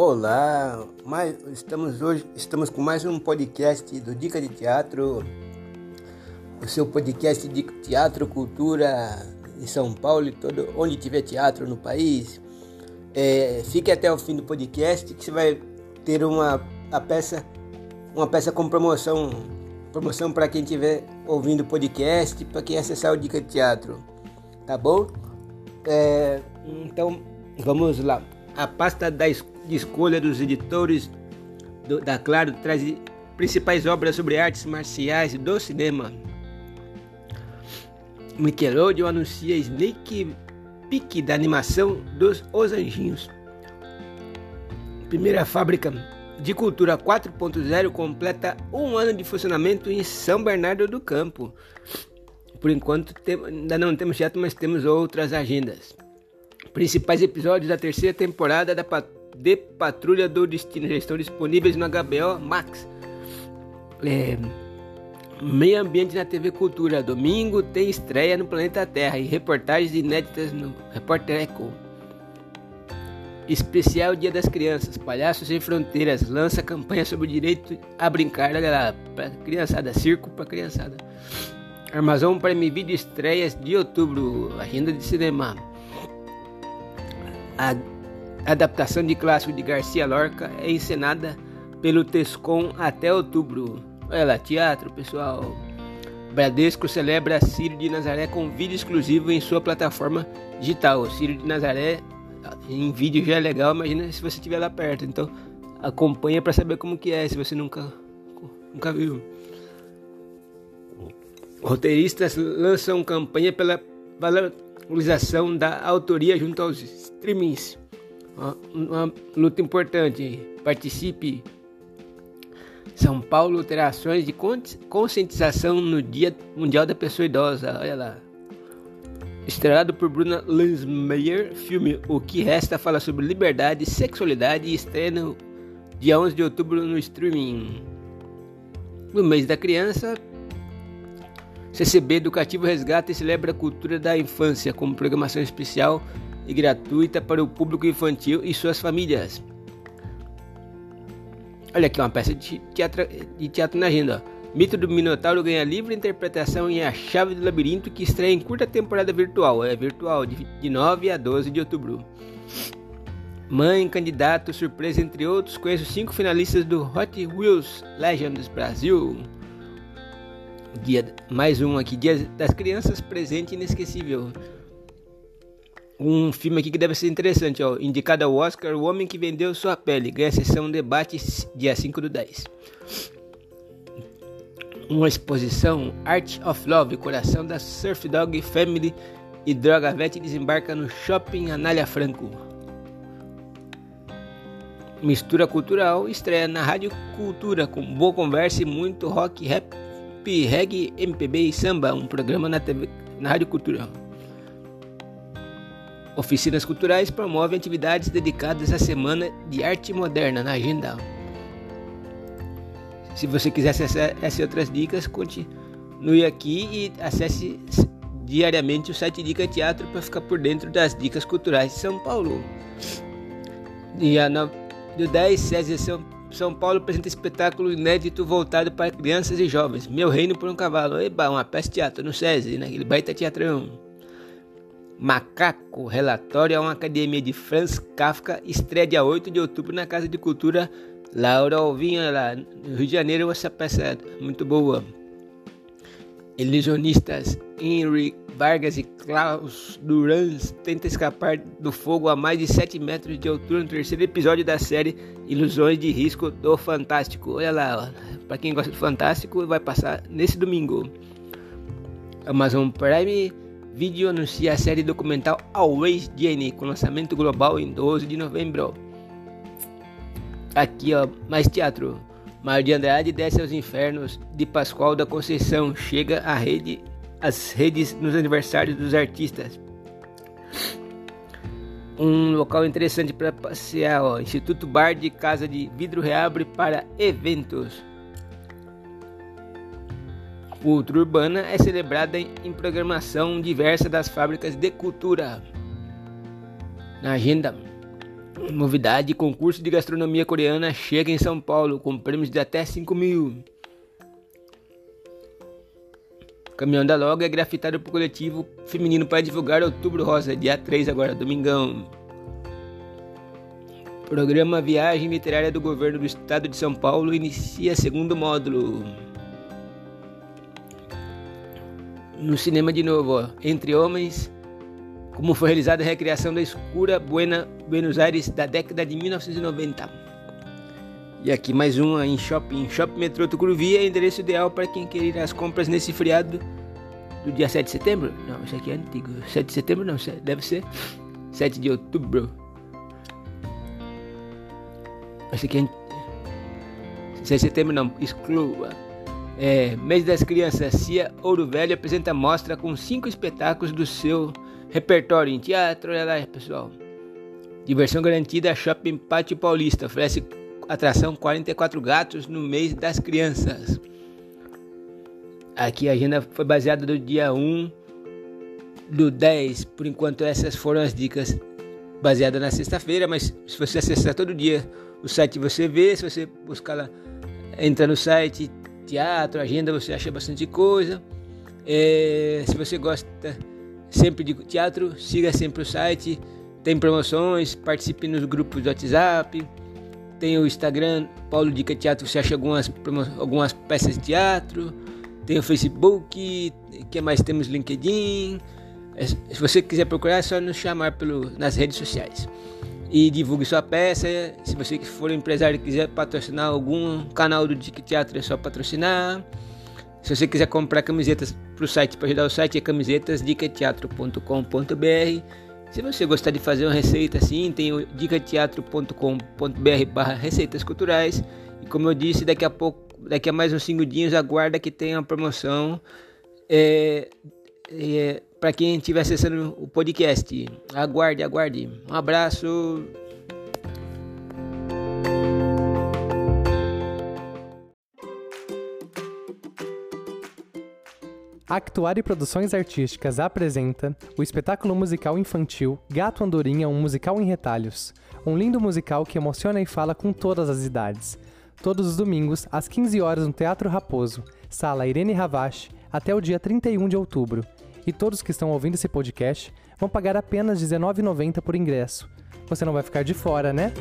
Olá, mais, estamos hoje estamos com mais um podcast do Dica de Teatro, o seu podcast de teatro, cultura em São Paulo e todo onde tiver teatro no país. É, fique até o fim do podcast que você vai ter uma a peça uma peça com promoção promoção para quem estiver ouvindo o podcast, para quem acessar o Dica de Teatro, tá bom? É, então vamos lá. A pasta da de escolha dos editores do, da Claro traz principais obras sobre artes marciais do cinema. Nickelodeon anuncia Snake Peak da animação dos Os Anjinhos. Primeira fábrica de Cultura 4.0 completa um ano de funcionamento em São Bernardo do Campo. Por enquanto ainda não temos teatro, mas temos outras agendas. Principais episódios da terceira temporada da de Patrulha do Destino já estão disponíveis no HBO Max. É, meio Ambiente na TV Cultura. Domingo tem estreia no Planeta Terra e reportagens inéditas no Repórter Echo. Especial Dia das Crianças. Palhaços Sem Fronteiras lança campanha sobre o direito a brincar. Olha lá, para criançada, circo para criançada. Amazon Prime Video estreias de outubro. Agenda de cinema. A adaptação de clássico de Garcia Lorca é encenada pelo Tescom até outubro. Olha lá, teatro, pessoal. Bradesco celebra Círio de Nazaré com vídeo exclusivo em sua plataforma digital. Círio de Nazaré em vídeo já é legal, imagina se você estiver lá perto. Então acompanha para saber como que é, se você nunca nunca viu. Roteiristas lançam campanha pela valorização da autoria junto aos streamings. Uma, luta importante. Participe. São Paulo terá ações de conscientização no Dia Mundial da Pessoa Idosa. Olha lá. Estrelado por Bruna Lansmeyer, filme O Que Resta fala sobre liberdade, sexualidade e estreia no dia 11 de outubro no streaming. No mês da criança, CCB Educativo resgata e celebra a cultura da infância como programação especial e gratuita para o público infantil e suas famílias. Olha aqui uma peça de teatro, de teatro na agenda. Mito do Minotauro ganha livre interpretação em A Chave do Labirinto, que estreia em curta temporada virtual. É virtual, de, de 9 a 12 de outubro. Mãe, candidato, surpresa, entre outros, conheço cinco finalistas do Hot Wheels Legends Brasil. Dia, mais um aqui, Dia das Crianças, presente inesquecível. Um filme aqui que deve ser interessante, ó. Indicado ao Oscar, O Homem que Vendeu Sua Pele. Ganha sessão debate dia 5 do 10. Uma exposição Art of Love, coração da Surf Dog Family e Droga Vet desembarca no Shopping Anália Franco. Mistura cultural estreia na Rádio Cultura com boa conversa e muito rock, rap reggae, MPB e samba, um programa na, TV, na Rádio Cultura. Oficinas culturais promovem atividades dedicadas à Semana de Arte Moderna na agenda. Se você quiser acessar essas outras dicas, continue aqui e acesse diariamente o site Dica Teatro para ficar por dentro das dicas culturais de São Paulo. Dia 9 do 10, César São são Paulo apresenta espetáculo inédito voltado para crianças e jovens. Meu Reino por um Cavalo. Eba, uma peça de teatro no SESI, naquele baita teatrão. Macaco, relatório a uma academia de Franz Kafka, estreia dia 8 de outubro na Casa de Cultura Laura Alvinha, lá no Rio de Janeiro. Essa peça é muito boa. Ilusionistas Henry Vargas e Klaus Durans tentam escapar do fogo a mais de 7 metros de altura no terceiro episódio da série Ilusões de Risco do Fantástico. Olha lá, para quem gosta do Fantástico, vai passar nesse domingo. Amazon Prime Video anuncia a série documental Always Jenny com lançamento global em 12 de novembro. Aqui, ó, mais teatro. Mário de Andrade desce aos infernos de Pascoal da Conceição. Chega à rede as redes nos aniversários dos artistas. Um local interessante para passear, ó. Instituto Bar de Casa de Vidro reabre para eventos. Cultura urbana é celebrada em programação diversa das fábricas de cultura. Na agenda, Novidade: concurso de gastronomia coreana chega em São Paulo com prêmios de até 5 mil. Caminhão da Loga é grafitado por coletivo feminino para divulgar Outubro Rosa, dia 3 agora, domingão. Programa Viagem Literária do Governo do Estado de São Paulo inicia segundo módulo. No cinema de novo, ó. Entre Homens, como foi realizada a recriação da escura Buena, Buenos Aires da década de 1990. E aqui mais uma em shopping, Shopping Metrô Tucuruvi é endereço ideal para quem quer ir às compras nesse feriado do dia 7 de setembro. Não, isso aqui é antigo. 7 de setembro não, deve ser 7 de outubro. Esse aqui é. 6 de setembro não, exclua. É, mês das Crianças, Cia Ouro Velho apresenta mostra com cinco espetáculos do seu repertório em teatro. Olha lá, pessoal. Diversão garantida, Shopping Pátio Paulista oferece atração 44 gatos no mês das crianças. Aqui a agenda foi baseada do dia 1 do 10. Por enquanto essas foram as dicas baseadas na sexta-feira, mas se você acessar todo dia o site você vê, se você buscar lá, entra no site, teatro, agenda, você acha bastante coisa. É, se você gosta sempre de teatro, siga sempre o site. Tem promoções, participe nos grupos do WhatsApp. Tem o Instagram, Paulo Dica Teatro, você acha algumas, algumas peças de teatro. Tem o Facebook, que mais temos LinkedIn. É, se você quiser procurar, é só nos chamar pelo, nas redes sociais e divulgue sua peça. Se você for empresário e quiser patrocinar algum canal do Dique Teatro, é só patrocinar. Se você quiser comprar camisetas para o site, para ajudar o site, é camisetasdicateatro.com.br. Se você gostar de fazer uma receita assim, tem o dicateatro.com.br barra receitas culturais. E como eu disse, daqui a pouco, daqui a mais uns 5 dias, aguarda que tenha uma promoção. É, é, para quem estiver acessando o podcast. Aguarde, aguarde. Um abraço. Actuário Produções Artísticas apresenta o espetáculo musical infantil Gato Andorinha, um musical em retalhos. Um lindo musical que emociona e fala com todas as idades. Todos os domingos, às 15 horas no Teatro Raposo, sala Irene Ravache, até o dia 31 de outubro e todos que estão ouvindo esse podcast vão pagar apenas R$19,90 por ingresso. Você não vai ficar de fora, né?